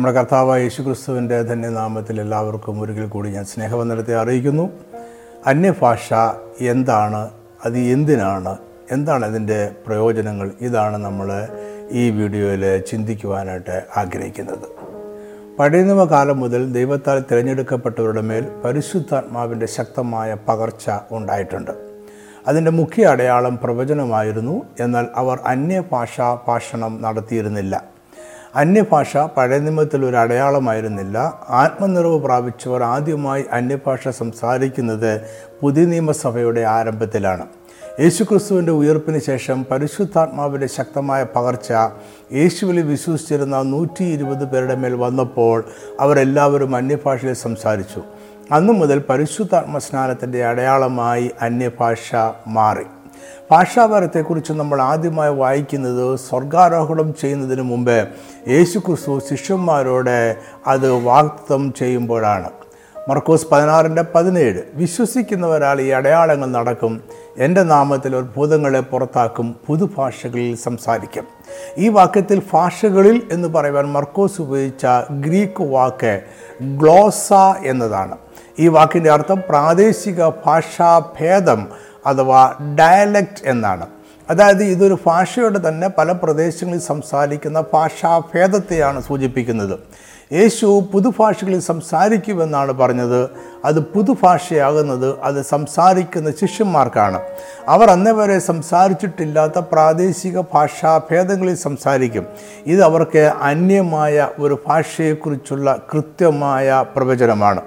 നമ്മുടെ കർത്താവ് യേശുക്രിസ്തുവിന്റെ ധന്യനാമത്തിൽ എല്ലാവർക്കും ഒരിക്കൽ കൂടി ഞാൻ സ്നേഹവന്ദനത്തെ അറിയിക്കുന്നു. അന്യഭാഷ എന്താണ്? അത് എന്തിനാണ്? എന്താണ് അതിന്റെ പ്രയോജനങ്ങൾ? ഇതാണ് നമ്മൾ ഈ വീഡിയോയിൽ ചിന്തിക്കുവാനായിട്ട് ആഗ്രഹിക്കുന്നത്. പഴയനിമ കാലം മുതൽ ദൈവത്താൽ തിരഞ്ഞെടുക്കപ്പെട്ടവരുടെ മേൽ പരിശുദ്ധാത്മാവിന്റെ ശക്തമായ പകർച്ച ഉണ്ടായിട്ടുണ്ട്. അതിന്റെ മുഖ്യ അടയാളം പ്രവചനമായിരുന്നു. എന്നാൽ അവർ അന്യഭാഷാ ഭാഷണം നടത്തിയിരുന്നില്ല. അന്യഭാഷ പഴയ നിയമത്തിൽ ഒരു അടയാളമായിരുന്നില്ല. ആത്മനിറവ് പ്രാപിച്ചവർ ആദ്യമായി അന്യഭാഷ സംസാരിക്കുന്നത് പുതിയ നിയമസഭയുടെ ആരംഭത്തിലാണ്. യേശുക്രിസ്തുവിന്റെ ഉയർപ്പിന് ശേഷം പരിശുദ്ധാത്മാവിന്റെ ശക്തമായ പകർച്ച യേശുവിൽ വിശ്വസിച്ചിരുന്ന നൂറ്റി ഇരുപത് പേരുടെ മേൽ വന്നപ്പോൾ അവരെല്ലാവരും അന്യഭാഷയിൽ സംസാരിച്ചു. അന്നു മുതൽ പരിശുദ്ധാത്മ സ്നാനത്തിന്റെ അടയാളമായി അന്യഭാഷ മാറി. ഭാഷാപരത്തെക്കുറിച്ച് നമ്മൾ ആദ്യമായി വായിക്കുന്നത് സ്വർഗാരോഹണം ചെയ്യുന്നതിന് മുമ്പ് യേശു ക്രിസ്തു ശിഷ്യന്മാരോട് അത് വാഗ്ദത്തം ചെയ്യുമ്പോഴാണ്. മർക്കോസ് പതിനാറിന്റെ പതിനേഴ് വിശ്വസിക്കുന്നവരാൽ ഈ അടയാളങ്ങൾ നടക്കും. എന്റെ നാമത്തിൽ ഒരു ഭൂതങ്ങളെ പുറത്താക്കും പുതുഭാഷകളിൽ സംസാരിക്കും. ഈ വാക്യത്തിൽ ഭാഷകളിൽ എന്ന് പറയുവാൻ മർക്കോസ് ഉപയോഗിച്ച ഗ്രീക്ക് വാക്ക് ഗ്ലോസ എന്നതാണ്. ഈ വാക്കിന്റെ അർത്ഥം പ്രാദേശിക ഭാഷാഭേദം അഥവാ ഡയലക്റ്റ് എന്നാണ്. അതായത് ഇതൊരു ഭാഷയുടെ തന്നെ പല പ്രദേശങ്ങളിൽ സംസാരിക്കുന്ന ഭാഷാഭേദത്തെയാണ് സൂചിപ്പിക്കുന്നത്. യേശു പുതുഭാഷകളിൽ സംസാരിക്കുമെന്നാണ് പറഞ്ഞത്. അത് പുതുഭാഷയാകുന്നത് അത് സംസാരിക്കുന്ന ശിഷ്യന്മാർക്കാണ്. അവർ അന്നേ വരെ സംസാരിച്ചിട്ടില്ലാത്ത പ്രാദേശിക ഭാഷാഭേദങ്ങളിൽ സംസാരിക്കും. ഇത് അവർക്ക് അന്യമായ ഒരു ഭാഷയെക്കുറിച്ചുള്ള കൃത്യമായ പ്രവചനമാണ്.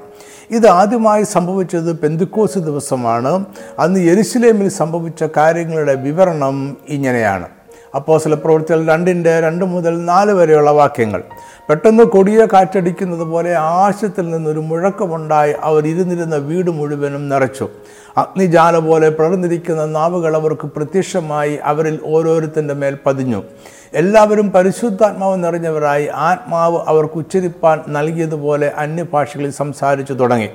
ഇത് ആദ്യമായി സംഭവിച്ചത് പെന്തുക്കോസ് ദിവസമാണ്. അന്ന് യെരുസലേമിൽ സംഭവിച്ച കാര്യങ്ങളുടെ വിവരണം ഇങ്ങനെയാണ്. അപ്പോൾ ചില പ്രവൃത്തികൾ രണ്ടിന്റെ രണ്ട് മുതൽ നാല് വരെയുള്ള വാക്യങ്ങൾ. പെട്ടെന്ന് കൊടിയ കാറ്റടിക്കുന്നത് പോലെ ആശത്തിൽ നിന്നൊരു മുഴക്കമുണ്ടായി അവർ ഇരുന്നിരുന്ന വീട് മുഴുവനും നിറച്ചു. അഗ്നിജാല പോലെ പിളർന്നിരിക്കുന്ന നാവുകൾ അവർക്ക് പ്രത്യക്ഷമായി അവരിൽ ഓരോരുത്തന്റെ മേൽ പതിഞ്ഞു. എല്ലാവരും പരിശുദ്ധാത്മാവ് നിറഞ്ഞവരായി ആത്മാവ് അവർക്ക് ഉച്ചരിപ്പാൻ നൽകിയതുപോലെ അന്യഭാഷകളിൽ സംസാരിച്ചു തുടങ്ങി.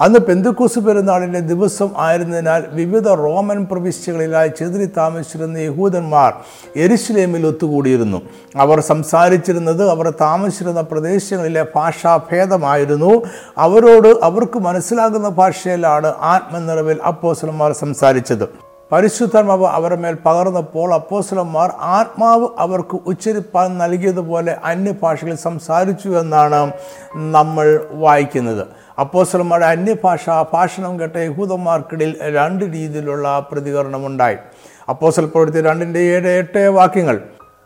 അന്ന് പെന്തുക്കൂസ് പെരുന്നാളിന്റെ ദിവസം ആയിരുന്നതിനാൽ വിവിധ റോമൻ പ്രവിശ്യകളിലായി ചെതിരി താമസിച്ചിരുന്ന യഹൂദന്മാർ എരിശിലേമിൽ ഒത്തുകൂടിയിരുന്നു. അവർ സംസാരിച്ചിരുന്നത് അവർ താമസിച്ചിരുന്ന പ്രദേശങ്ങളിലെ ഭാഷാഭേദമായിരുന്നു. അവരോട് അവർക്ക് മനസ്സിലാകുന്ന ഭാഷയിലാണ് ആത്മനിറവിൽ അപ്പോസലന്മാർ സംസാരിച്ചത്. പരിശുദ്ധാത്മാവ് അവരുടെ മേൽ പകർന്നപ്പോൾ അപ്പോസ്ലന്മാർ ആത്മാവ് അവർക്ക് ഉച്ചരിപ്പാൻ നൽകിയതുപോലെ അന്യഭാഷകളിൽ സംസാരിച്ചു എന്നാണ് നമ്മൾ വായിക്കുന്നത്. അപ്പോസ്ലന്മാരുടെ അന്യഭാഷ ഭാഷണം കേട്ട യഹൂദന്മാർക്കിടയിൽ രണ്ട് രീതിയിലുള്ള പ്രതികരണമുണ്ടായി. അപ്പോസൽ പ്രവൃത്തി രണ്ടിന്റെ ഏഴ് എട്ട് വാക്യങ്ങൾ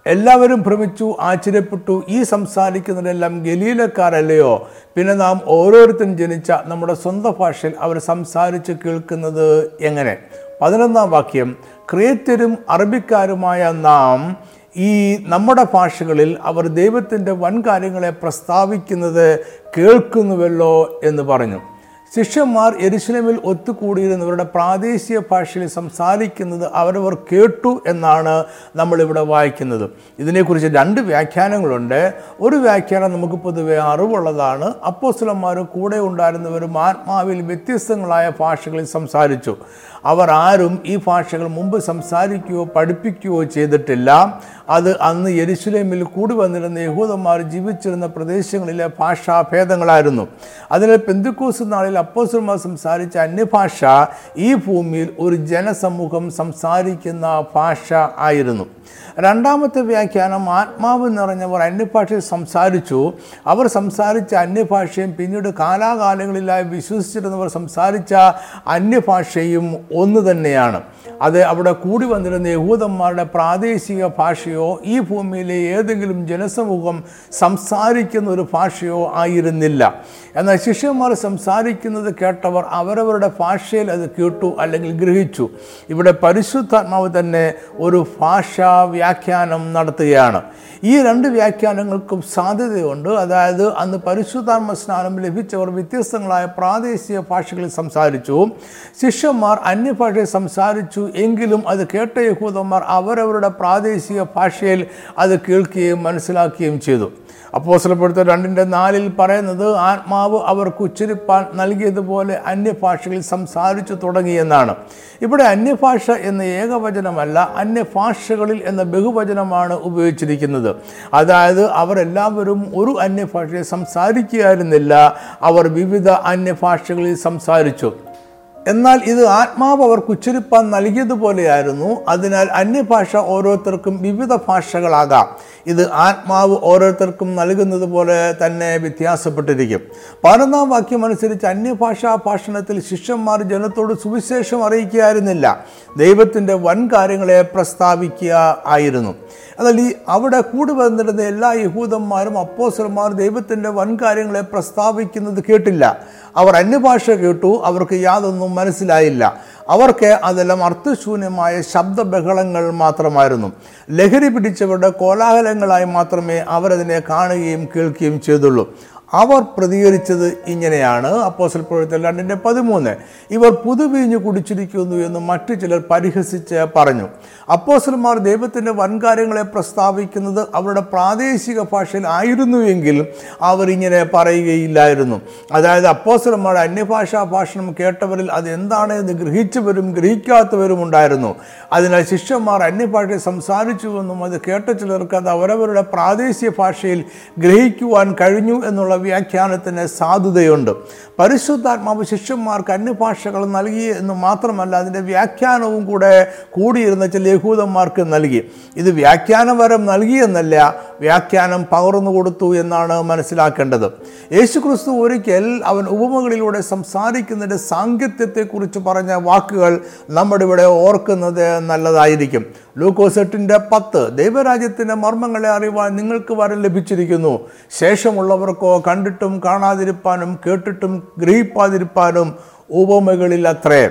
എല്ലാവരും ഭ്രമിച്ചു ആശ്ചര്യപ്പെട്ടു ഈ സംസാരിക്കുന്നതെല്ലാം ഗലീലക്കാരല്ലയോ? പിന്നെ നാം ഓരോരുത്തരും ജനിച്ച നമ്മുടെ സ്വന്തം ഭാഷയിൽ അവർ സംസാരിച്ച് കേൾക്കുന്നത് എങ്ങനെ? പതിനൊന്നാം വാക്യം ക്രിയേറ്റരും അറബിക്കാരുമായ നാം ഈ നമ്മുടെ ഭാഷകളിൽ അവർ ദൈവത്തിന്റെ വൻകാര്യങ്ങളെ പ്രസ്താവിക്കുന്നത് കേൾക്കുന്നുവല്ലോ എന്ന് പറഞ്ഞു. ശിഷ്യന്മാർ എരുശലമിൽ ഒത്തുകൂടിയിരുന്നവരുടെ പ്രാദേശിക ഭാഷയിൽ സംസാരിക്കുന്നത് അവരവർ കേട്ടു എന്നാണ് നമ്മളിവിടെ വായിക്കുന്നത്. ഇതിനെക്കുറിച്ച് രണ്ട് വ്യാഖ്യാനങ്ങളുണ്ട്. ഒരു വ്യാഖ്യാനം നമുക്ക് പൊതുവെ അറിവുള്ളതാണ്. അപ്പോസ്ലന്മാർ കൂടെ ഉണ്ടായിരുന്നവരും ആത്മാവിൽ വ്യത്യസ്തങ്ങളായ ഭാഷകളിൽ സംസാരിച്ചു. അവർ ആരും ഈ ഭാഷകൾ മുമ്പ് സംസാരിക്കുകയോ പഠിപ്പിക്കുകയോ ചെയ്തിട്ടില്ല. അത് അന്ന് യരിശുലേമിൽ കൂടി വന്നിരുന്ന യഹൂദന്മാർ ജീവിച്ചിരുന്ന പ്രദേശങ്ങളിലെ ഭാഷാഭേദങ്ങളായിരുന്നു. അതിനാൽ പെന്തുക്കൂസ് നാളിൽ അപ്പോസർമാർ സംസാരിച്ച അന്യഭാഷ ഈ ഭൂമിയിൽ ഒരു ജനസമൂഹം സംസാരിക്കുന്ന ഭാഷ ആയിരുന്നു. രണ്ടാമത്തെ വ്യാഖ്യാനം ആത്മാവ് നിറഞ്ഞവർ അന്യഭാഷയിൽ സംസാരിച്ചു. അവർ സംസാരിച്ച അന്യഭാഷയും പിന്നീട് കാലാകാലങ്ങളിലായി വിശ്വസിച്ചിരുന്നവർ സംസാരിച്ച അന്യഭാഷയും ഒന്ന് തന്നെയാണ്. അത് അവിടെ കൂടി വന്നിരുന്ന യഹൂദന്മാരുടെ പ്രാദേശിക ഭാഷയോ ഈ ഭൂമിയിലെ ഏതെങ്കിലും ജനസമൂഹം സംസാരിക്കുന്ന ഒരു ഭാഷയോ ആയിരുന്നില്ല. എന്നാൽ ശിഷ്യന്മാർ സംസാരിക്കുന്നത് കേട്ടവർ അവരവരുടെ ഭാഷയിൽ അത് കേട്ടു അല്ലെങ്കിൽ ഗ്രഹിച്ചു. ഇവിടെ പരിശുദ്ധാത്മാവ് തന്നെ ഒരു ഭാഷാ വ്യാഖ്യാനം നടത്തുകയാണ്. ഈ രണ്ട് വ്യാഖ്യാനങ്ങൾക്കും സാധ്യതയുണ്ട്. അതായത് അന്ന് പരിശുദ്ധാത്മ സ്നാനം ലഭിച്ചവർ വ്യത്യസ്തങ്ങളായ പ്രാദേശിക ഭാഷകളിൽ സംസാരിച്ചു. ശിഷ്യന്മാർ അന്യഭാഷയിൽ സംസാരിച്ചു എങ്കിലും അത് കേട്ട യഹൂദന്മാർ അവരവരുടെ പ്രാദേശിക ഭാഷയിൽ അത് കേൾക്കുകയും മനസ്സിലാക്കുകയും ചെയ്തു. അപ്പോസ്തലപ്പെടുത്ത രണ്ടിന്റെ നാലിൽ പറയുന്നത് ആത്മാവ് അവർക്ക് ഉച്ചരിപ്പാൻ നൽകിയതുപോലെ അന്യഭാഷകളിൽ സംസാരിച്ചു തുടങ്ങിയെന്നാണ് ഇവിടെ അന്യഭാഷ എന്ന ഏകവചനമല്ല അന്യഭാഷകളിൽ എന്ന ബഹുവചനമാണ് ഉപയോഗിച്ചിരിക്കുന്നത്. അതായത് അവരെല്ലാവരും ഒരു അന്യഭാഷയെ സംസാരിക്കുകയായിരുന്നില്ല അവർ വിവിധ അന്യഭാഷകളിൽ സംസാരിച്ചു. എന്നാൽ ഇത് ആത്മാവ് അവർക്ക് ഉച്ചരിപ്പാൻ നൽകിയതുപോലെയായിരുന്നു. അതിനാൽ അന്യഭാഷ ഓരോരുത്തർക്കും വിവിധ ഭാഷകളാകാം. ഇത് ആത്മാവ് ഓരോരുത്തർക്കും നൽകുന്നത് പോലെ തന്നെ വ്യത്യാസപ്പെട്ടിരിക്കും. പതിനൊന്നാം വാക്യം അനുസരിച്ച് അന്യഭാഷാ ഭാഷണത്തിൽ ശിഷ്യന്മാർ ജനത്തോട് സുവിശേഷം അറിയിക്കുകയായിരുന്നില്ല. ദൈവത്തിന്റെ വൻ കാര്യങ്ങളെ പ്രസ്താവിക്കുക ആയിരുന്നു. എന്നാൽ ഈ അവിടെ കൂടി വന്നിരുന്ന എല്ലാ യഹൂദന്മാരും അപ്പോസർമാർ ദൈവത്തിന്റെ വൻ കാര്യങ്ങളെ പ്രസ്താവിക്കുന്നത് കേട്ടില്ല. അവർ അന്യഭാഷ കേട്ടു. അവർക്ക് യാതൊന്നും മനസ്സിലായില്ല. അവർക്ക് അതെല്ലാം അർത്ഥശൂന്യമായ ശബ്ദബഹളങ്ങൾ മാത്രമായിരുന്നു. ലഹരി പിടിച്ചവരുടെ കോലാഹലങ്ങളായി മാത്രമേ അവരതിനെ കാണുകയും കേൾക്കുകയും ചെയ്തുള്ളൂ. അവർ പ്രതികരിച്ചത് ഇങ്ങനെയാണ്. അപ്പോസൽ പ്രവൃത്തി രണ്ടിന്റെ പതിമൂന്ന്. ഇവർ പുതുവീഞ്ഞ് കുടിച്ചിരിക്കുന്നു എന്ന് മറ്റു ചിലർ പരിഹസിച്ച് പറഞ്ഞു. അപ്പോസൽമാർ ദൈവത്തിന്റെ വൻകാര്യങ്ങളെ പ്രസ്താവിക്കുന്നത് അവരുടെ പ്രാദേശിക ഭാഷയിൽ ആയിരുന്നുവെങ്കിൽ അവർ ഇങ്ങനെ പറയുകയില്ലായിരുന്നു. അതായത് അപ്പോസലന്മാരുടെ അന്യഭാഷാ ഭാഷണം കേട്ടവരിൽ അത് എന്താണ് എന്ന് ഗ്രഹിച്ചവരും ഗ്രഹിക്കാത്തവരും ഉണ്ടായിരുന്നു. അതിനാൽ ശിഷ്യന്മാർ അന്യഭാഷയിൽ സംസാരിച്ചുവെന്നും അത് കേട്ട ചിലർക്ക് അത് അവരവരുടെ പ്രാദേശിക ഭാഷയിൽ ഗ്രഹിക്കുവാൻ കഴിഞ്ഞു എന്നുള്ള വ്യാഖ്യാനത്തിന് സാധുതയുണ്ട്. പരിശുദ്ധാത്മാവ് ശിഷ്യന്മാർക്ക് അന്യഭാഷകൾ നൽകി എന്ന് മാത്രമല്ല അതിന്റെ വ്യാഖ്യാനവും കൂടെ കൂടിയിരുന്ന ചില യഹൂദന്മാർക്ക് നൽകി. ഇത് വ്യാഖ്യാനവരം നൽകിയെന്നല്ല വ്യാഖ്യാനം പകർന്നു കൊടുത്തു എന്നാണ് മനസ്സിലാക്കേണ്ടത്. യേശുക്രിസ്തു ഒരിക്കൽ അവൻ ഉപമകളിലൂടെ സംസാരിക്കുന്നതിന്റെ സാങ്കത്യത്തെക്കുറിച്ച് പറഞ്ഞ വാക്കുകൾ നമ്മുടെ ഇവിടെ ഓർക്കുന്നത് നല്ലതായിരിക്കും. ലൂക്കോസ് എട്ടിന്റെ പത്ത് ദൈവരാജ്യത്തിന്റെ മർമ്മങ്ങളെ അറിയുവാൻ നിങ്ങൾക്ക് വരം ലഭിച്ചിരിക്കുന്നു. ശേഷമുള്ളവർക്കോ കണ്ടിട്ടും കാണാതിരിപ്പാനും കേട്ടിട്ടും ഗ്രഹിപ്പാതിരിപ്പാനും ഉപമകളിൽ അത്രേ.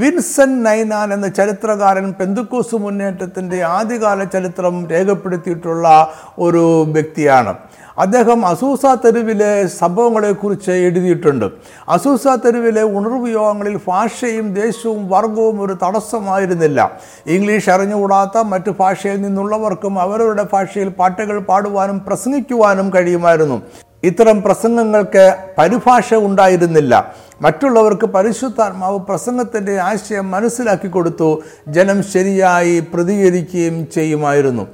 വിൻസൻ നൈനാൻ എന്ന ചരിത്രകാരൻ പെന്തുക്കോസ് മുന്നേറ്റത്തിന്റെ ആദ്യകാല ചരിത്രം രേഖപ്പെടുത്തിയിട്ടുള്ള ഒരു വ്യക്തിയാണ്. അദ്ദേഹം അസൂസ തെരുവിലെ സംഭവങ്ങളെക്കുറിച്ച് എഴുതിയിട്ടുണ്ട്. അസൂസ തെരുവിലെ ഉണർവ് യോഗങ്ങളിൽ ഭാഷയും ദേശവും വർഗവും ഒരു തടസ്സമായിരുന്നില്ല. ഇംഗ്ലീഷ് അറിഞ്ഞുകൂടാത്ത മറ്റ് ഭാഷയിൽ നിന്നുള്ളവർക്കും അവരവരുടെ ഭാഷയിൽ പാട്ടുകൾ പാടുവാനും പ്രസംഗിക്കുവാനും കഴിയുമായിരുന്നു. ഇത്തരം പ്രസംഗങ്ങൾക്ക് പരിഭാഷ ഉണ്ടായിരുന്നില്ല. മറ്റുള്ളവർക്ക് പരിശുദ്ധാത്മാവ് പ്രസംഗത്തിന്റെ ആശയം മനസ്സിലാക്കി കൊടുത്തു ജനം ശരിയായി പ്രതികരിക്കുകയും ചെയ്യുമായിരുന്നു.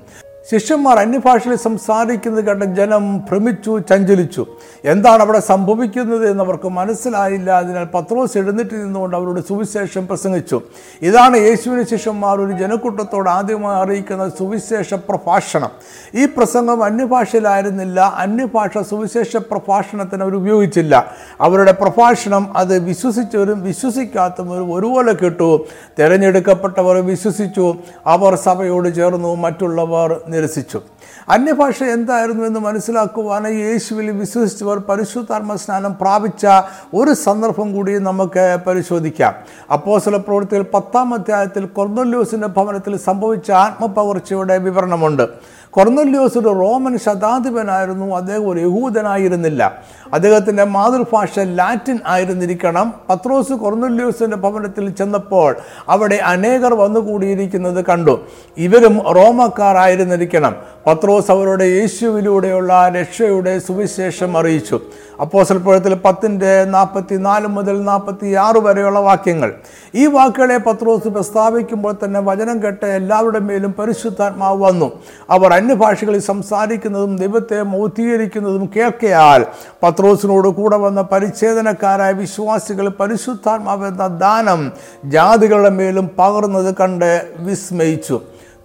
ശിഷ്യന്മാർ അന്യഭാഷയിൽ സംസാരിക്കുന്നത് കണ്ട് ജനം ഭ്രമിച്ചു ചഞ്ചലിച്ചു. എന്താണ് അവിടെ സംഭവിക്കുന്നത് എന്നവർക്ക് മനസ്സിലായില്ല. അതിനാൽ പത്രോസ് എഴുന്നേറ്റ് നിന്നുകൊണ്ട് അവരുടെ സുവിശേഷം പ്രസംഗിച്ചു. ഇതാണ് യേശുവിന് ശിഷ്യന്മാർ ഒരു ജനക്കൂട്ടത്തോട് ആദ്യമായി അറിയിക്കുന്ന സുവിശേഷ പ്രഭാഷണം. ഈ പ്രസംഗം അന്യഭാഷയിലായിരുന്നില്ല. അന്യഭാഷ സുവിശേഷ പ്രഭാഷണത്തിന് അവർ ഉപയോഗിച്ചില്ല. അവരുടെ പ്രഭാഷണം അത് വിശ്വസിച്ചവരും വിശ്വസിക്കാത്തവരും ഒരുപോലെ കേട്ടു. തിരഞ്ഞെടുക്കപ്പെട്ടവർ വിശ്വസിച്ചു. അവർ സഭയോട് ചേർന്നു. മറ്റുള്ളവർ നിരസിച്ചു. അന്യഭാഷ എന്തായിരുന്നു എന്ന് മനസ്സിലാക്കുവാനായി യേശുവിൽ വിശ്വസിച്ചവർ പരിശുദ്ധാത്മ സ്നാനം പ്രാപിച്ച ഒരു സന്ദർഭം കൂടി നമുക്ക് പരിശോധിക്കാം. അപ്പോസല പ്രവൃത്തിയിൽ പത്താം അധ്യായത്തിൽ കൊർന്നല്യോസിന്റെ ഭവനത്തിൽ സംഭവിച്ച ആത്മപകർച്ചയുടെ വിവരണമുണ്ട്. കൊർന്നല്യോസ് ഒരു റോമൻ ശതാധിപനായിരുന്നു. അദ്ദേഹം ഒരു യഹൂദനായിരുന്നില്ല. അദ്ദേഹത്തിന്റെ മാതൃഭാഷ ലാറ്റിൻ ആയിരുന്നിരിക്കണം. പത്രോസ് കൊർന്നല്യോസിന്റെ ഭവനത്തിൽ ചെന്നപ്പോൾ അവിടെ അനേകർ വന്നുകൂടിയിരിക്കുന്നത് കണ്ടു. ഇവരും റോമക്കാരായിരുന്നിരിക്കണം. പത്രോസ് അവരുടെ യേശുവിലൂടെയുള്ള രക്ഷയുടെ സുവിശേഷം അറിയിച്ചു. അപ്പോസൽപ്പുഴത്തിൽ പത്തിന്റെ നാൽപ്പത്തി നാല് മുതൽ നാൽപ്പത്തി ആറ് വരെയുള്ള വാക്യങ്ങൾ. ഈ വാക്കുകളെ പത്രോസ് പ്രസ്താവിക്കുമ്പോൾ തന്നെ വചനം കേട്ട എല്ലാവരുടെ മേലും പരിശുദ്ധാത്മാവ് വന്നു. അവർ അന്യഭാഷകളിൽ സംസാരിക്കുന്നതും ദൈവത്തെ മൗത്തീകരിക്കുന്നതും കേൾക്കയാൽ പത്രോസിനോട് കൂടെ വന്ന പരിച്ഛേദനക്കാരായ വിശ്വാസികൾ പരിശുദ്ധാത്മാവ് എന്ന ദാനം ജാതികളുടെ മേലും പകർന്നത് കണ്ട് വിസ്മയിച്ചു.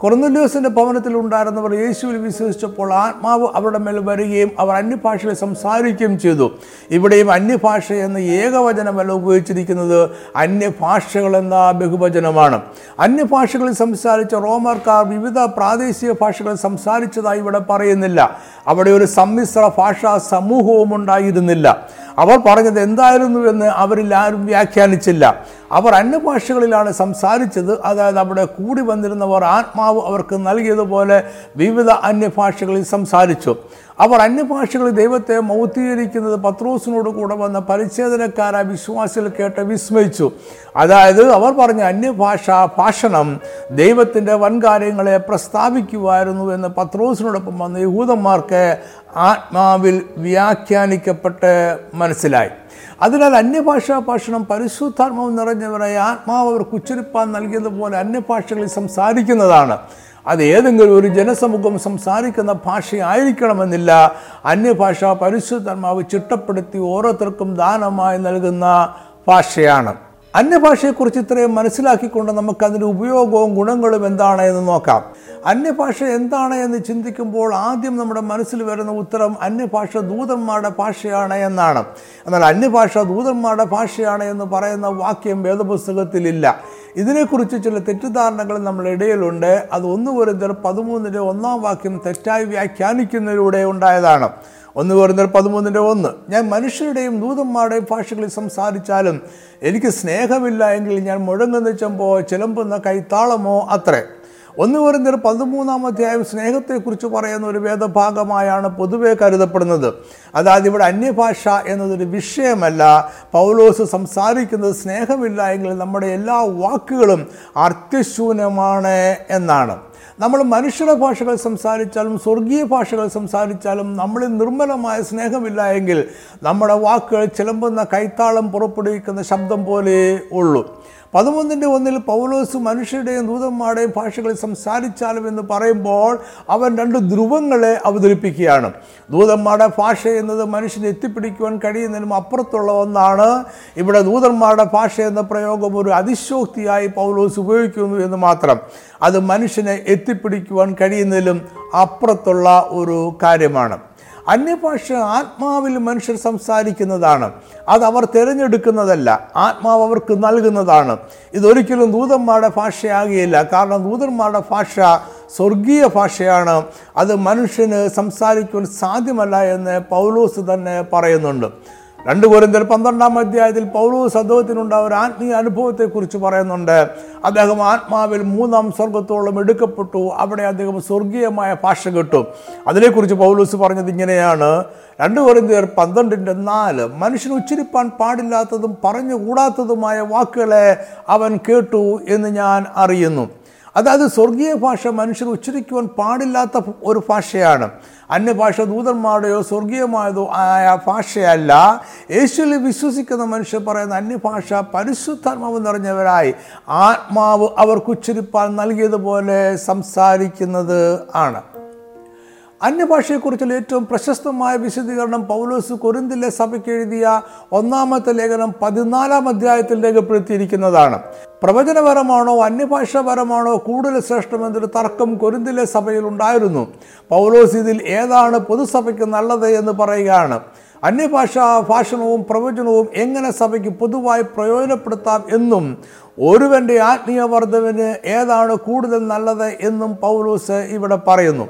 കൊറന്നല്യോസിന്റെ ഭവനത്തിൽ ഉണ്ടായിരുന്നവർ യേശുവിൽ വിശ്വസിച്ചപ്പോൾ ആത്മാവ് അവരുടെ മേൽ വരികയും അവർ അന്യഭാഷയിൽ സംസാരിക്കുകയും ചെയ്തു. ഇവിടെയും അന്യഭാഷ എന്ന ഏകവചനമല്ല ഉപയോഗിച്ചിരിക്കുന്നത്. അന്യഭാഷകൾ എന്ന ബഹുവചനമാണ്. അന്യഭാഷകളിൽ സംസാരിച്ച റോമർക്കാർ വിവിധ പ്രാദേശിക ഭാഷകൾ സംസാരിച്ചതായി ഇവിടെ പറയുന്നില്ല. അവിടെ ഒരു സമ്മിശ്ര ഭാഷാ സമൂഹവും ഉണ്ടായിരുന്നില്ല. അവർ പറഞ്ഞത് എന്തായിരുന്നു എന്ന് അവരിൽ ആരും വ്യാഖ്യാനിച്ചില്ല. അവർ അന്യഭാഷകളിലാണ് സംസാരിച്ചത്. അതായത് അവിടെ കൂടി വന്നിരുന്നവർ ആത്മാവ് അവർക്ക് നൽകിയതുപോലെ വിവിധ അന്യഭാഷകളിൽ സംസാരിച്ചു. അവർ അന്യഭാഷകളിൽ ദൈവത്തെ മൗത്തീകരിക്കുന്നത് പത്രോസിനോട് കൂടെ വന്ന പരിച്ഛേദനക്കാരായ വിശ്വാസികൾ കേട്ട് വിസ്മയിച്ചു. അതായത് അവർ പറഞ്ഞ അന്യഭാഷ ഭാഷണം ദൈവത്തിന്റെ വൻകാര്യങ്ങളെ പ്രസ്താവിക്കുമായിരുന്നു എന്ന് പത്രോസിനോടൊപ്പം വന്ന യഹൂദന്മാർക്ക് ആത്മാവിൽ വ്യാഖ്യാനിക്കപ്പെട്ട് മനസ്സിലായി. അതിനാൽ അന്യഭാഷാ ഭാഷണം പരിശുദ്ധാത്മാവ് നിറഞ്ഞവരായ ആത്മാവ് അവർക്ക് ഉച്ചരിപ്പാൻ നൽകിയതുപോലെ അന്യഭാഷകളിൽ സംസാരിക്കുന്നതാണ്. അത് ഏതെങ്കിലും ഒരു ജനസമൂഹം സംസാരിക്കുന്ന ഭാഷയായിരിക്കണമെന്നില്ല. അന്യഭാഷ പരിശുദ്ധാത്മാവ് ചിട്ടപ്പെടുത്തി ഓരോരുത്തർക്കും ദാനമായി നൽകുന്ന ഭാഷയാണ്. അന്യഭാഷയെക്കുറിച്ച് ഇത്രയും മനസ്സിലാക്കിക്കൊണ്ട് നമുക്ക് അതിന്റെ ഉപയോഗവും ഗുണങ്ങളും എന്താണ് എന്ന് നോക്കാം. അന്യഭാഷ എന്താണ് എന്ന് ചിന്തിക്കുമ്പോൾ ആദ്യം നമ്മുടെ മനസ്സിൽ വരുന്ന ഉത്തരം അന്യഭാഷ ദൂതന്മാരുടെ ഭാഷയാണ് എന്നാണ്. എന്നാൽ അന്യഭാഷ ദൂതന്മാരുടെ ഭാഷയാണ് എന്ന് പറയുന്ന വാക്യം വേദപുസ്തകത്തിലില്ല. ഇതിനെക്കുറിച്ച് ചില തെറ്റിദ്ധാരണകൾ നമ്മുടെ ഇടയിലുണ്ട്. അത് ഒന്ന് വരുന്നതിൽ പതിമൂന്നിന്റെ ഒന്നാം വാക്യം തെറ്റായി വ്യാഖ്യാനിക്കുന്നതിലൂടെ ഉണ്ടായതാണ്. ഒന്ന് പറഞ്ഞാൽ പതിമൂന്നിന്റെ ഒന്ന്. ഞാൻ മനുഷ്യരുടെയും ദൂതന്മാരുടെയും ഭാഷകളിൽ സംസാരിച്ചാലും എനിക്ക് സ്നേഹമില്ല എങ്കിൽ ഞാൻ മുഴങ്ങുന്ന ചെമ്പോ ചിലമ്പുന്ന കൈത്താളമോ അത്രേ. ഒന്ന് പറഞ്ഞാൽ പതിമൂന്നാം അധ്യായം സ്നേഹത്തെക്കുറിച്ച് പറയുന്ന ഒരു വേദഭാഗമായാണ് പൊതുവെ കരുതപ്പെടുന്നത്. അതായത് ഇവിടെ അന്യഭാഷ എന്നതൊരു വിഷയമല്ല. പൗലോസ് സംസാരിക്കുന്നത് സ്നേഹമില്ല എങ്കിൽ നമ്മുടെ എല്ലാ വാക്കുകളും അർത്ഥശൂന്യമാണ് എന്നാണ്. നമ്മൾ മനുഷ്യരുടെ ഭാഷകൾ സംസാരിച്ചാലും സ്വർഗീയ ഭാഷകൾ സംസാരിച്ചാലും നമ്മളിൽ നിർമ്മലമായ സ്നേഹമില്ല എങ്കിൽ നമ്മുടെ വാക്കുകൾ ചിലമ്പുന്ന കൈത്താളം പുറപ്പെടുവിക്കുന്ന ശബ്ദം പോലെ ഉള്ളൂ. പതിമൂന്നിന്റെ ഒന്നിൽ പൗലോസ് മനുഷ്യരുടെയും ദൂതന്മാരുടെയും ഭാഷകളിൽ സംസാരിച്ചാലും എന്ന് പറയുമ്പോൾ അവൻ രണ്ട് ധ്രുവങ്ങളെ അവതരിപ്പിക്കുകയാണ്. ദൂതന്മാരുടെ ഭാഷ എന്നത് മനുഷ്യനെ എത്തിപ്പിടിക്കുവാൻ കഴിയുന്നതിനും അപ്പുറത്തുള്ള ഒന്നാണ്. ഇവിടെ ദൂതന്മാരുടെ ഭാഷ എന്ന പ്രയോഗം ഒരു അതിശോക്തിയായി പൗലോസ് ഉപയോഗിക്കുന്നു എന്ന് മാത്രം. അത് മനുഷ്യനെ എത്തിപ്പിടിക്കുവാൻ കഴിയുന്നതിലും അപ്പുറത്തുള്ള ഒരു കാര്യമാണ്. അന്യഭാഷ ആത്മാവിൽ മനുഷ്യർ സംസാരിക്കുന്നതാണ്. അത് അവർ തിരഞ്ഞെടുക്കുന്നതല്ല. ആത്മാവ് അവർക്ക് നൽകുന്നതാണ്. ഇതൊരിക്കലും ദൂതന്മാരുടെ ഭാഷയാകുകയില്ല. കാരണം ദൂതന്മാരുടെ ഭാഷ സ്വർഗീയ ഭാഷയാണ്. അത് മനുഷ്യന് സംസാരിക്കുവാൻ സാധ്യമല്ല എന്ന് പൗലോസ് തന്നെ പറയുന്നുണ്ട്. രണ്ട് കോരിന്തർ പന്ത്രണ്ടാം അധ്യായത്തിൽ പൗലോസ് അദ്ദേഹത്തിനുണ്ടായ ഒരു ആത്മീയ അനുഭവത്തെക്കുറിച്ച് പറയുന്നുണ്ട്. അദ്ദേഹം ആത്മാവിൽ മൂന്നാം സ്വർഗത്തോളം എടുക്കപ്പെട്ടു. അവിടെ അദ്ദേഹം സ്വർഗീയമായ ഭാഷ കിട്ടും. അതിനെക്കുറിച്ച് പൗലൂസ് പറഞ്ഞത് ഇങ്ങനെയാണ്. രണ്ട് കോരിന്തർ പന്ത്രണ്ടിന്റെ നാല് മനുഷ്യൻ ഉച്ചരിപ്പാൻ പാടില്ലാത്തതും പറഞ്ഞുകൂടാത്തതുമായ വാക്കുകളെ അവൻ കേട്ടു എന്ന് ഞാൻ അറിയുന്നു. അതായത് സ്വർഗീയ ഭാഷ മനുഷ്യർ ഉച്ചരിക്കുവാൻ പാടില്ലാത്ത ഒരു ഭാഷയാണ്. അന്യഭാഷ ദൂതന്മാരുടെയോ സ്വർഗീയമായതോ ആയ ഭാഷയല്ല. യേശുവിൽ വിശ്വസിക്കുന്ന മനുഷ്യർ പറയുന്ന അന്യഭാഷ പരിശുദ്ധാത്മാവ് നിറഞ്ഞവരായി ആത്മാവ് അവർക്ക് ഉച്ചരിപ്പാൻ നൽകിയതുപോലെ സംസാരിക്കുന്നത് ആണ്. അന്യഭാഷയെക്കുറിച്ചുള്ള ഏറ്റവും പ്രശസ്തമായ വിശദീകരണം പൗലോസ് കൊരിന്തിലെ സഭയ്ക്ക് എഴുതിയ ഒന്നാമത്തെ ലേഖനം പതിനാലാം അധ്യായത്തിൽ രേഖപ്പെടുത്തിയിരിക്കുന്നതാണ്. പ്രവചനപരമാണോ അന്യഭാഷാപരമാണോ കൂടുതൽ ശ്രേഷ്ഠമെന്നൊരു തർക്കം കൊരിന്തിലെ സഭയിൽ ഉണ്ടായിരുന്നു. പൗലോസ് ഇതിൽ ഏതാണ് പൊതുസഭയ്ക്ക് നല്ലത് എന്ന് പറയുകയാണ്. അന്യഭാഷാ ഭാഷണവും പ്രവചനവും എങ്ങനെ സഭയ്ക്ക് പൊതുവായി പ്രയോജനപ്പെടുത്താം എന്നും ഒരുവന്റെ ആത്മീയ വർദ്ധവിന് ഏതാണ് കൂടുതൽ നല്ലത് എന്നും പൗലോസ് ഇവിടെ പറയുന്നു.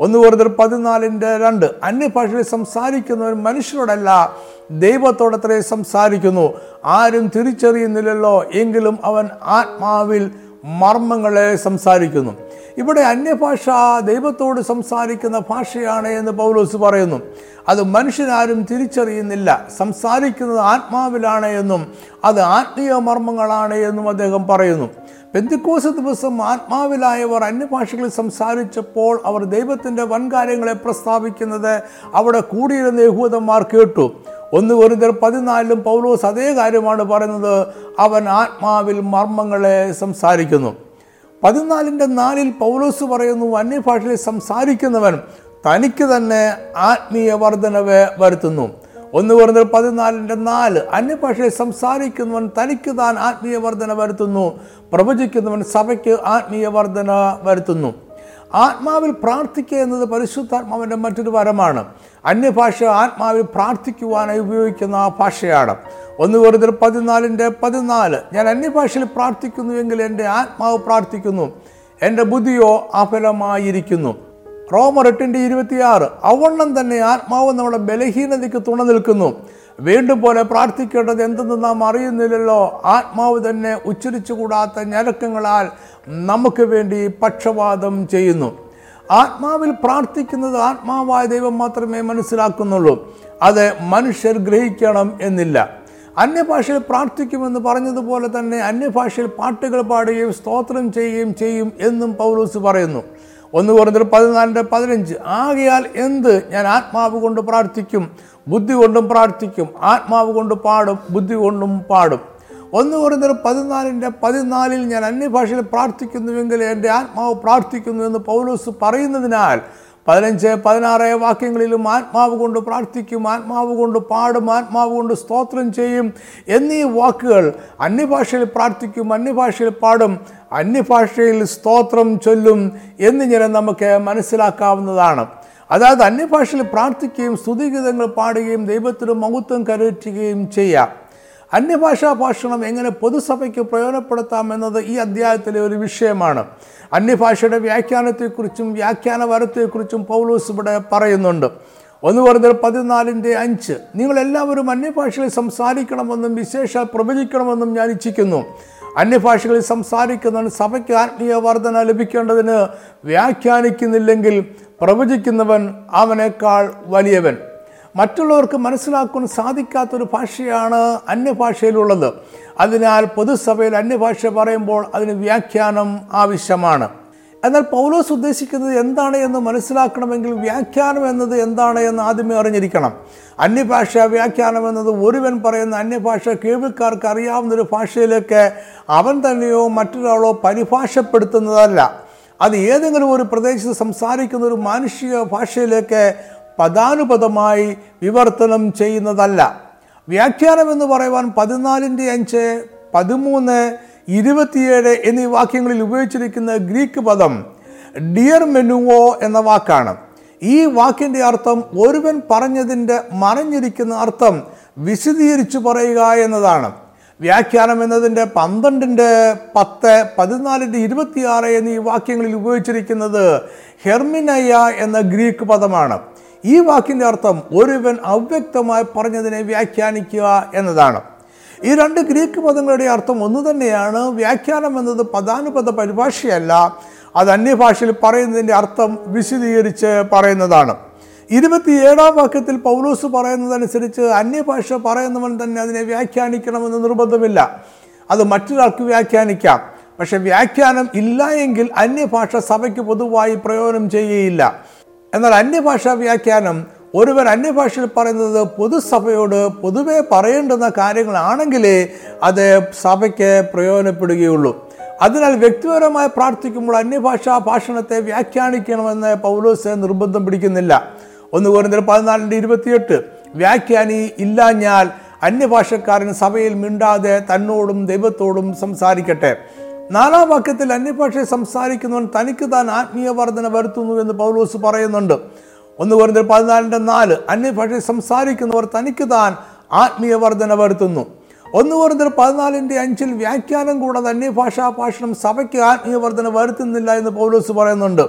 ഒന്ന് കൂടുതൽ പതിനാലിന്റെ രണ്ട്. അന്യഭാഷയിൽ സംസാരിക്കുന്നവർ മനുഷ്യരോടല്ല ദൈവത്തോടത്രേ സംസാരിക്കുന്നു. ആരും തിരിച്ചറിയുന്നില്ലല്ലോ എങ്കിലും അവൻ ആത്മാവിൽ മർമ്മങ്ങളെ സംസാരിക്കുന്നു. ഇവിടെ അന്യഭാഷ ദൈവത്തോട് സംസാരിക്കുന്ന ഭാഷയാണ് എന്ന് പൗലോസ് പറയുന്നു. അത് മനുഷ്യനാരും തിരിച്ചറിയുന്നില്ല. സംസാരിക്കുന്നത് ആത്മാവിലാണ് എന്നും അത് ആത്മീയ മർമ്മങ്ങളാണ് എന്നും അദ്ദേഹം പറയുന്നു. പെന്തിക്കോസ് ദിവസം ആത്മാവിലായവർ അന്യഭാഷകളിൽ സംസാരിച്ചപ്പോൾ അവർ ദൈവത്തിന്റെ വൻകാര്യങ്ങളെ പ്രസ്താവിക്കുന്നത് അവിടെ കൂടിയിരുന്ന യഹൂദന്മാർ കേട്ടു. ഒന്ന് ഒരു പതിനാലിലും പൗലോസ് അതേ കാര്യമാണ് പറയുന്നത്. അവൻ ആത്മാവിൽ മർമ്മങ്ങളെ സംസാരിക്കുന്നു. പതിനാലിന്റെ നാലിൽ പൗലോസ് പറയുന്നു അന്യഭാഷയിൽ സംസാരിക്കുന്നവൻ തനിക്ക് തന്നെ ആത്മീയ വർധനവ് വരുത്തുന്നു. ഒന്ന് പറഞ്ഞ പതിനാലിന്റെ നാല് അന്യഭാഷയിൽ സംസാരിക്കുന്നവൻ തനിക്ക് താൻ ആത്മീയ വർധന വരുത്തുന്നു. പ്രവചിക്കുന്നവൻ സഭയ്ക്ക് ആത്മീയ വർധന വരുത്തുന്നു. ആത്മാവിൽ പ്രാർത്ഥിക്കുക എന്നത് പരിശുദ്ധാത്മാവിന്റെ മറ്റൊരു വരമാണ്. അന്യഭാഷ ആത്മാവിൽ പ്രാർത്ഥിക്കുവാനായി ഉപയോഗിക്കുന്ന ആ ഭാഷയാണ്. ഒന്ന് വെറുതെ പതിനാലിന്റെ പതിനാല് ഞാൻ അന്യഭാഷയിൽ പ്രാർത്ഥിക്കുന്നുവെങ്കിൽ എന്റെ ആത്മാവ് പ്രാർത്ഥിക്കുന്നു. എന്റെ ബുദ്ധിയോ അഫലമായിരിക്കുന്നു റോമർ എട്ടിന്റെ ഇരുപത്തിയാറ് അവണ്ണം തന്നെ ആത്മാവ് നമ്മുടെ ബലഹീനതയ്ക്ക് തുണ നിൽക്കുന്നു. വീണ്ടും പോലെ പ്രാർത്ഥിക്കേണ്ടത് എന്തെന്ന് നാം അറിയുന്നില്ലല്ലോ. ആത്മാവ് തന്നെ ഉച്ചരിച്ചുകൂടാത്ത ഞരക്കങ്ങളാൽ നമുക്ക് വേണ്ടി പക്ഷപാതം ചെയ്യുന്നു. ആത്മാവിൽ പ്രാർത്ഥിക്കുന്നത് ആത്മാവായ ദൈവം മാത്രമേ മനസ്സിലാക്കുന്നുള്ളൂ. അത് മനുഷ്യർ ഗ്രഹിക്കണം എന്നില്ല. അന്യഭാഷയിൽ പ്രാർത്ഥിക്കുമെന്ന് പറഞ്ഞതുപോലെ തന്നെ അന്യഭാഷയിൽ പാട്ടുകൾ പാടുകയും സ്തോത്രം ചെയ്യുകയും ചെയ്യും എന്നും പൗലൂസ് പറയുന്നു. ഒന്ന് കുറഞ്ഞത് പതിനാലിന്റെ പതിനഞ്ച്. ആകയാൽ എന്ത്? ഞാൻ ആത്മാവ് കൊണ്ട് പ്രാർത്ഥിക്കും ബുദ്ധി കൊണ്ടും പ്രാർത്ഥിക്കും. ആത്മാവ് കൊണ്ട് പാടും ബുദ്ധി കൊണ്ടും പാടും. ഒന്ന് കുറഞ്ഞത് പതിനാലിന്റെ പതിനാലിൽ ഞാൻ അന്യഭാഷയിൽ പ്രാർത്ഥിക്കുന്നുവെങ്കിൽ എന്റെ ആത്മാവ് പ്രാർത്ഥിക്കുന്നു എന്ന് പൗലോസ് പറയുന്നതിനാൽ പതിനഞ്ച് പതിനാറ് വാക്യങ്ങളിലും ആത്മാവ് കൊണ്ട് പ്രാർത്ഥിക്കും ആത്മാവ് കൊണ്ട് പാടും ആത്മാവ് കൊണ്ട് സ്തോത്രം ചെയ്യും എന്നീ വാക്കുകൾ അന്യഭാഷയിൽ പ്രാർത്ഥിക്കും അന്യഭാഷയിൽ പാടും അന്യഭാഷയിൽ സ്തോത്രം ചൊല്ലും എന്നിങ്ങനെ നമുക്ക് മനസ്സിലാക്കാവുന്നതാണ്. അതായത് അന്യഭാഷയിൽ പ്രാർത്ഥിക്കുകയും സ്തുതിഗീതങ്ങൾ പാടുകയും ദൈവത്തിന് മഹത്വം കരുറ്റുകയും ചെയ്യാം. അന്യഭാഷാ ഭാഷണം എങ്ങനെ പൊതുസഭയ്ക്ക് പ്രയോജനപ്പെടുത്താം എന്നത് ഈ അധ്യായത്തിലെ ഒരു വിഷയമാണ്. അന്യഭാഷയുടെ വ്യാഖ്യാനത്തെക്കുറിച്ചും വ്യാഖ്യാന വരത്തെക്കുറിച്ചും പൗലോസ് ഇവിടെ പറയുന്നുണ്ട്. ഒന്ന് പറഞ്ഞത് പതിനാലിന്റെ അഞ്ച് നിങ്ങളെല്ലാവരും അന്യഭാഷകളിൽ സംസാരിക്കണമെന്നും വിശേഷ പ്രവചിക്കണമെന്നും ഞാൻ ഇച്ഛിക്കുന്നു. അന്യഭാഷകളിൽ സംസാരിക്കുന്നവൻ സഭയ്ക്ക് ആത്മീയ വർധന ലഭിക്കേണ്ടതിന് വ്യാഖ്യാനിക്കുന്നില്ലെങ്കിൽ പ്രവചിക്കുന്നവൻ അവനേക്കാൾ വലിയവൻ. മറ്റുള്ളവർക്ക് മനസ്സിലാക്കാൻ സാധിക്കാത്തൊരു ഭാഷയാണ് അന്യഭാഷയിലുള്ളത്. അതിനാൽ പൊതുസഭയിൽ അന്യഭാഷ പറയുമ്പോൾ അതിന് വ്യാഖ്യാനം ആവശ്യമാണ്. എന്നാൽ പൗലോസ് ഉദ്ദേശിക്കുന്നത് എന്താണ് എന്ന് മനസ്സിലാക്കണമെങ്കിൽ വ്യാഖ്യാനം എന്നത് എന്താണ് എന്ന് ആദ്യമേ അറിഞ്ഞിരിക്കണം. അന്യഭാഷ വ്യാഖ്യാനം എന്നത് ഒരുവൻ പറയുന്ന അന്യഭാഷ കേൾവിക്കാർക്ക് അറിയാവുന്നൊരു ഭാഷയിലേക്ക് അവൻ തന്നെയോ മറ്റൊരാളോ പരിഭാഷപ്പെടുത്തുന്നതല്ല. അത് ഏതെങ്കിലും ഒരു പ്രദേശത്ത് സംസാരിക്കുന്ന ഒരു മാനുഷിക ഭാഷയിലേക്ക് പദാനുപദമായി വിവർത്തനം ചെയ്യുന്നതല്ല. വ്യാഖ്യാനം എന്ന് പറയുവാൻ പതിനാലിന്റെ അഞ്ച് പതിമൂന്ന് ഇരുപത്തിയേഴ് എന്നീ വാക്യങ്ങളിൽ ഉപയോഗിച്ചിരിക്കുന്ന ഗ്രീക്ക് പദം ഡിയർ മെനുവോ എന്ന വാക്കാണ്. ഈ വാക്കിന്റെ അർത്ഥം ഒരുവൻ പറഞ്ഞതിന്റെ മറിഞ്ഞിരിക്കുന്ന അർത്ഥം വിശദീകരിച്ചു പറയുക എന്നതാണ്. വ്യാഖ്യാനം എന്നതിന്റെ പന്ത്രണ്ടിന്റെ പത്ത് പതിനാലിന്റെ ഇരുപത്തിയാറ് എന്നീ വാക്യങ്ങളിൽ ഉപയോഗിച്ചിരിക്കുന്നത് ഹെർമിനയ എന്ന ഗ്രീക്ക് പദമാണ്. ഈ വാക്കിന്റെ അർത്ഥം ഒരുവൻ അവ്യക്തമായി പറഞ്ഞതിനെ വ്യാഖ്യാനിക്കുക എന്നതാണ്. ഈ രണ്ട് ഗ്രീക്ക് പദങ്ങളുടെ അർത്ഥം ഒന്നു തന്നെയാണ്. വ്യാഖ്യാനം എന്നത് പദാനുപദ പരിഭാഷയല്ല. അത് അന്യഭാഷയിൽ പറയുന്നതിന്റെ അർത്ഥം വിശദീകരിച്ച് പറയുന്നതാണ്. ഇരുപത്തിയേഴാം വാക്യത്തിൽ പൗലോസ് പറയുന്നതനുസരിച്ച് അന്യഭാഷ പറയുന്നവൻ തന്നെ അതിനെ വ്യാഖ്യാനിക്കണമെന്ന് നിർബന്ധമില്ല. അത് മറ്റൊരാൾക്ക് വ്യാഖ്യാനിക്കാം. പക്ഷെ വ്യാഖ്യാനം ഇല്ല എങ്കിൽ അന്യഭാഷ സഭയ്ക്ക് പൊതുവായി പ്രയോജനം ചെയ്യുകയില്ല. എന്നാൽ അന്യഭാഷാ വ്യാഖ്യാനം ഒരുവൻ അന്യഭാഷയിൽ പറയുന്നത് പൊതുസഭയോട് പൊതുവെ പറയേണ്ടുന്ന കാര്യങ്ങളാണെങ്കിലേ അത് സഭയ്ക്ക് പ്രയോജനപ്പെടുകയുള്ളൂ. അതിനാൽ വ്യക്തിപരമായി പ്രാർത്ഥിക്കുമ്പോൾ അന്യഭാഷാ ഭാഷണത്തെ വ്യാഖ്യാനിക്കണമെന്ന് പൗലോസ് നിർബന്ധം പിടിക്കുന്നില്ല. ഒന്ന് കുറഞ്ഞ പതിനാലിന്റെ ഇരുപത്തിയെട്ട് വ്യാഖ്യാനി ഇല്ലാഞ്ഞാൽ അന്യഭാഷക്കാരൻ സഭയിൽ മിണ്ടാതെ തന്നോടും ദൈവത്തോടും സംസാരിക്കട്ടെ. നാലാം വാക്യത്തിൽ അന്യഭാഷയെ സംസാരിക്കുന്നവൻ തനിക്ക് താൻ ആത്മീയ വർധന വരുത്തുന്നു എന്ന് പൗലോസ് പറയുന്നുണ്ട്. ഒന്ന് കുറഞ്ഞ പതിനാലിന്റെ നാല് അന്യഭാഷയെ സംസാരിക്കുന്നവർ തനിക്ക് താൻ ആത്മീയ വർധന വരുത്തുന്നു. ഒന്ന് കുറഞ്ഞ പതിനാലിന്റെ അഞ്ചിൽ വ്യാഖ്യാനം കൂടാതെ അന്യഭാഷാ ഭാഷണം സഭയ്ക്ക് ആത്മീയ വർധന വരുത്തുന്നില്ല എന്ന് പൗലോസ് പറയുന്നുണ്ട്.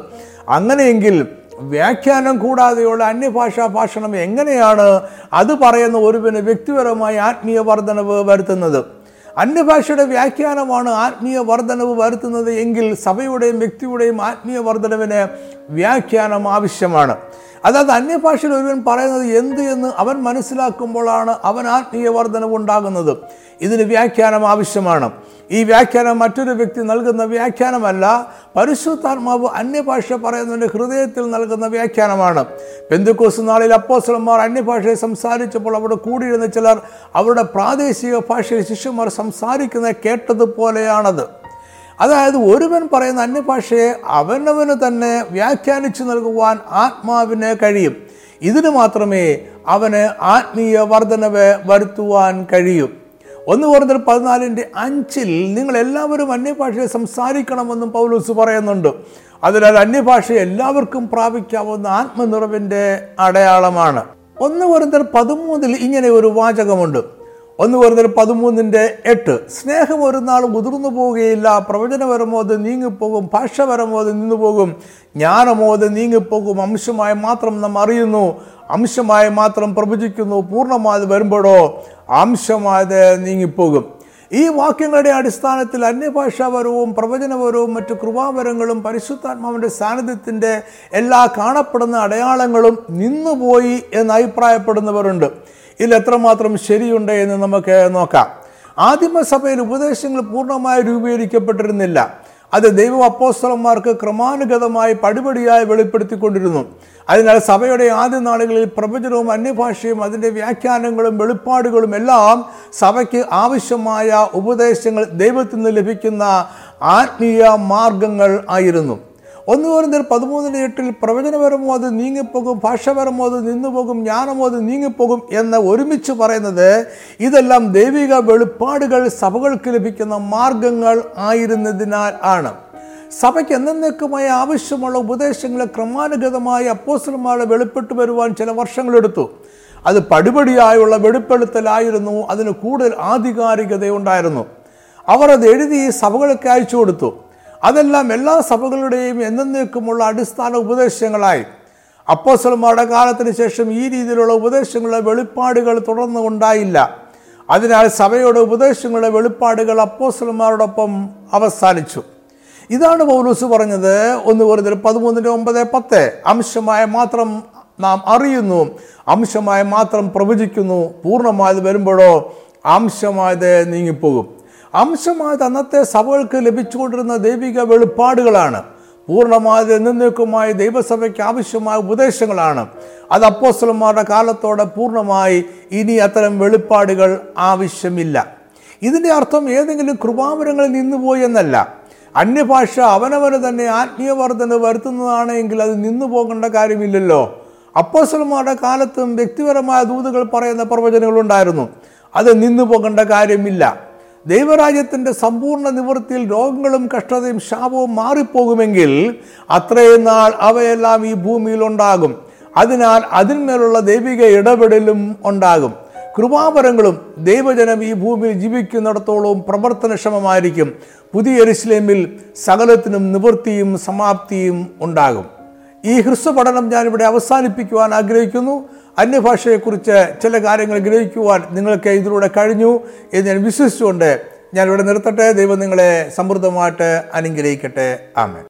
അങ്ങനെയെങ്കിൽ വ്യാഖ്യാനം കൂടാതെയുള്ള അന്യഭാഷാ ഭാഷണം എങ്ങനെയാണ്? അത് പറയുന്ന ഒരുവിന് വ്യക്തിപരമായി ആത്മീയ വർധനവ് വരുത്തുന്നത്. അന്യഭാഷയുടെ വ്യാഖ്യാനമാണ് ആത്മീയ വർധനവ് വരുത്തുന്നത് എങ്കിൽ സഭയുടെയും വ്യക്തിയുടെയും ആത്മീയ വർധനവിന് വ്യാഖ്യാനം ആവശ്യമാണ്. അതായത് അന്യഭാഷയിൽ ഒരുവൻ പറയുന്നത് എന്ത് എന്ന് അവൻ മനസ്സിലാക്കുമ്പോഴാണ് അവൻ ആത്മീയ വർധനവ് ഉണ്ടാകുന്നത്. ഇതിന് വ്യാഖ്യാനം ആവശ്യമാണ്. ഈ വ്യാഖ്യാനം മറ്റൊരു വ്യക്തി നൽകുന്ന വ്യാഖ്യാനമല്ല പരിശുദ്ധാത്മാവ് അന്യഭാഷ പറയുന്നതിന്റെ ഹൃദയത്തിൽ നൽകുന്ന വ്യാഖ്യാനമാണ്. പെന്തുക്കോസ് നാളിൽ അപ്പോസലന്മാർ അന്യഭാഷയെ സംസാരിച്ചപ്പോൾ അവിടെ കൂടിയിരുന്ന ചിലർ അവരുടെ പ്രാദേശിക ഭാഷയിൽ ശിഷ്യന്മാർ സംസാരിക്കുന്നത് കേട്ടതുപോലെയാണത്. അതായത് ഒരുവൻ പറയുന്ന അന്യഭാഷയെ അവനവന് തന്നെ വ്യാഖ്യാനിച്ചു നൽകുവാൻ ആത്മാവിന് കഴിയും. ഇതിനു മാത്രമേ അവന് ആത്മീയ വർധനവ് വരുത്തുവാൻ കഴിയൂ. ഒന്ന് പറഞ്ഞ പതിനാലിന്റെ അഞ്ചിൽ നിങ്ങൾ എല്ലാവരും അന്യഭാഷയെ സംസാരിക്കണമെന്നും പൗലൂസ് പറയുന്നുണ്ട്. അതിനാൽ അന്യഭാഷ എല്ലാവർക്കും പ്രാപിക്കാവുന്ന ആത്മനിറവിന്റെ അടയാളമാണ്. ഒന്ന് പറഞ്ഞാൽ പതിമൂന്നിൽ ഇങ്ങനെ ഒരു വാചകമുണ്ട്. ഒന്ന് പറഞ്ഞൊരു പതിമൂന്നിന്റെ എട്ട്. സ്നേഹം ഒരു നാൾ മുതിർന്നു പോവുകയില്ല. പ്രവചനപരമോ അത് നീങ്ങിപ്പോകും. ഭാഷപരമോ അത് നിന്നുപോകും. ജ്ഞാനമോ അത് നീങ്ങിപ്പോകും. അംശമായി മാത്രം നാം അറിയുന്നു. അംശമായി മാത്രം പ്രവചിക്കുന്നു. പൂർണമായത് വരുമ്പോഴോ അംശമായത് നീങ്ങിപ്പോകും. ഈ വാക്യങ്ങളുടെ അടിസ്ഥാനത്തിൽ അന്യഭാഷാപരവും പ്രവചനപരവും മറ്റു കൃപാപരങ്ങളും പരിശുദ്ധാത്മാവിന്റെ സാന്നിധ്യത്തിന്റെ എല്ലാ കാണപ്പെടുന്ന അടയാളങ്ങളും നിന്നുപോയി എന്ന് അഭിപ്രായപ്പെടുന്നവരുണ്ട്. ഇതിൽ എത്രമാത്രം ശരിയുണ്ട് എന്ന് നമുക്ക് നോക്കാം. ആദിമസഭയിൽ ഉപദേശങ്ങൾ പൂർണമായി രൂപീകരിക്കപ്പെട്ടിരുന്നില്ല. അത് ദൈവ അപ്പോസ്തലന്മാർക്ക് ക്രമാനുഗതമായി പടിപടിയായി വെളിപ്പെടുത്തിക്കൊണ്ടിരുന്നു. അതിനാൽ സഭയുടെ ആദ്യ നാളുകളിൽ പ്രവചനവും അന്യഭാഷയും അതിന്റെ വ്യാഖ്യാനങ്ങളും വെളിപ്പാടുകളും എല്ലാം സഭയ്ക്ക് ആവശ്യമായ ഉപദേശങ്ങൾ ദൈവത്തിൽ നിന്ന് ലഭിക്കുന്ന ആത്മീയ മാർഗങ്ങൾ ആയിരുന്നു. ഒന്ന് പറഞ്ഞാൽ പതിമൂന്നിന് എട്ടിൽ പ്രവചനപരമോ അത് നീങ്ങിപ്പോകും ഭാഷപരമോ അത് നിന്നുപോകും ജ്ഞാനമോ അത് നീങ്ങിപ്പോകും എന്ന് ഒരുമിച്ച് പറയുന്നത് ഇതെല്ലാം ദൈവിക വെളിപ്പാടുകൾ സഭകൾക്ക് ലഭിക്കുന്ന മാർഗങ്ങൾ ആയിരുന്നതിനാൽ ആണ്. സഭയ്ക്ക് എന്നേക്കുമായ ആവശ്യമുള്ള ഉപദേശങ്ങളെ ക്രമാനുഗതമായി അപ്പോസ്റ്റർമാരെ വെളിപ്പെട്ടു വരുവാൻ ചില വർഷങ്ങളെടുത്തു അത് പടിപടിയായുള്ള വെളിപ്പെടുത്തലായിരുന്നു അതിന് കൂടുതൽ ആധികാരികതയുണ്ടായിരുന്നു. അവർ അത് എഴുതി സഭകൾക്ക് അയച്ചു കൊടുത്തു. അതെല്ലാം എല്ലാ സഭകളുടെയും എന്നേക്കുമുള്ള അടിസ്ഥാന ഉപദേശങ്ങളായി. അപ്പോസലന്മാരുടെ കാലത്തിന് ശേഷം ഈ രീതിയിലുള്ള ഉപദേശങ്ങളുടെ വെളിപ്പാടുകൾ തുടർന്ന് ഉണ്ടായില്ല അതിനാൽ സഭയുടെ ഉപദേശങ്ങളുടെ വെളിപ്പാടുകൾ അപ്പോസലന്മാരോടൊപ്പം അവസാനിച്ചു. ഇതാണ് പൗലൂസ് പറഞ്ഞത് ഒന്ന് വെറുതെ പതിമൂന്നിന്റെ ഒമ്പത് പത്ത്. അംശമായ മാത്രം നാം അറിയുന്നു അംശമായ മാത്രം പ്രവചിക്കുന്നു പൂർണമായത് വരുമ്പോഴോ അംശമായത് നീങ്ങിപ്പോകും. അംശമായത് അന്നത്തെ സഭകൾക്ക് ലഭിച്ചുകൊണ്ടിരുന്ന ദൈവിക വെളിപ്പാടുകളാണ്. പൂർണമായത് എന്നേക്കുമായി ദൈവസഭയ്ക്ക് ആവശ്യമായ ഉപദേശങ്ങളാണ്. അത് അപ്പോസ്റ്റലന്മാരുടെ കാലത്തോടെ പൂർണമായി. ഇനി അത്തരം വെളിപ്പാടുകൾ ആവശ്യമില്ല. ഇതിന്റെ അർത്ഥം ഏതെങ്കിലും കൃപാവരങ്ങളിൽ നിന്നുപോയി എന്നല്ല. അന്യഭാഷ അവനവന് തന്നെ ആത്മീയവർദ്ധന വരുത്തുന്നതാണ് എങ്കിൽ അത് നിന്നു പോകേണ്ട കാര്യമില്ലല്ലോ. അപ്പോസ്റ്റലന്മാരുടെ കാലത്തും വ്യക്തിപരമായ ദൂതുകൾ പറയുന്ന പ്രവചനങ്ങളുണ്ടായിരുന്നു. അത് നിന്നു പോകേണ്ട കാര്യമില്ല. ദൈവരാജ്യത്തിന്റെ സമ്പൂർണ നിവൃത്തിയിൽ രോഗങ്ങളും കഷ്ടതയും ശാപവും മാറിപ്പോകുമെങ്കിൽ അത്രയും നാൾ അവയെല്ലാം ഈ ഭൂമിയിൽ ഉണ്ടാകും അതിനാൽ അതിന്മേലുള്ള ദൈവിക ഇടപെടലും ഉണ്ടാകും. കൃപാപരങ്ങളും ദൈവജനം ഈ ഭൂമിയിൽ ജീവിക്കുന്നിടത്തോളം പ്രവർത്തനക്ഷമമായിരിക്കും. പുതിയ ഇസ്ലേമിൽ സകലത്തിനും നിവൃത്തിയും സമാപ്തിയും ഉണ്ടാകും. ഈ ഹ്രസ്വ പഠനം ഞാനിവിടെ അവസാനിപ്പിക്കുവാൻ ആഗ്രഹിക്കുന്നു. അന്യഭാഷയെക്കുറിച്ച് ചില കാര്യങ്ങൾ ഗ്രഹിക്കുവാൻ നിങ്ങൾക്ക് ഇതിലൂടെ കഴിഞ്ഞു എന്ന് ഞാൻ വിശ്വസിച്ചുകൊണ്ട് ഞാനിവിടെ നിർത്തട്ടെ. ദൈവം നിങ്ങളെ സമൃദ്ധമായിട്ട് അനുഗ്രഹിക്കട്ടെ. ആമേൻ.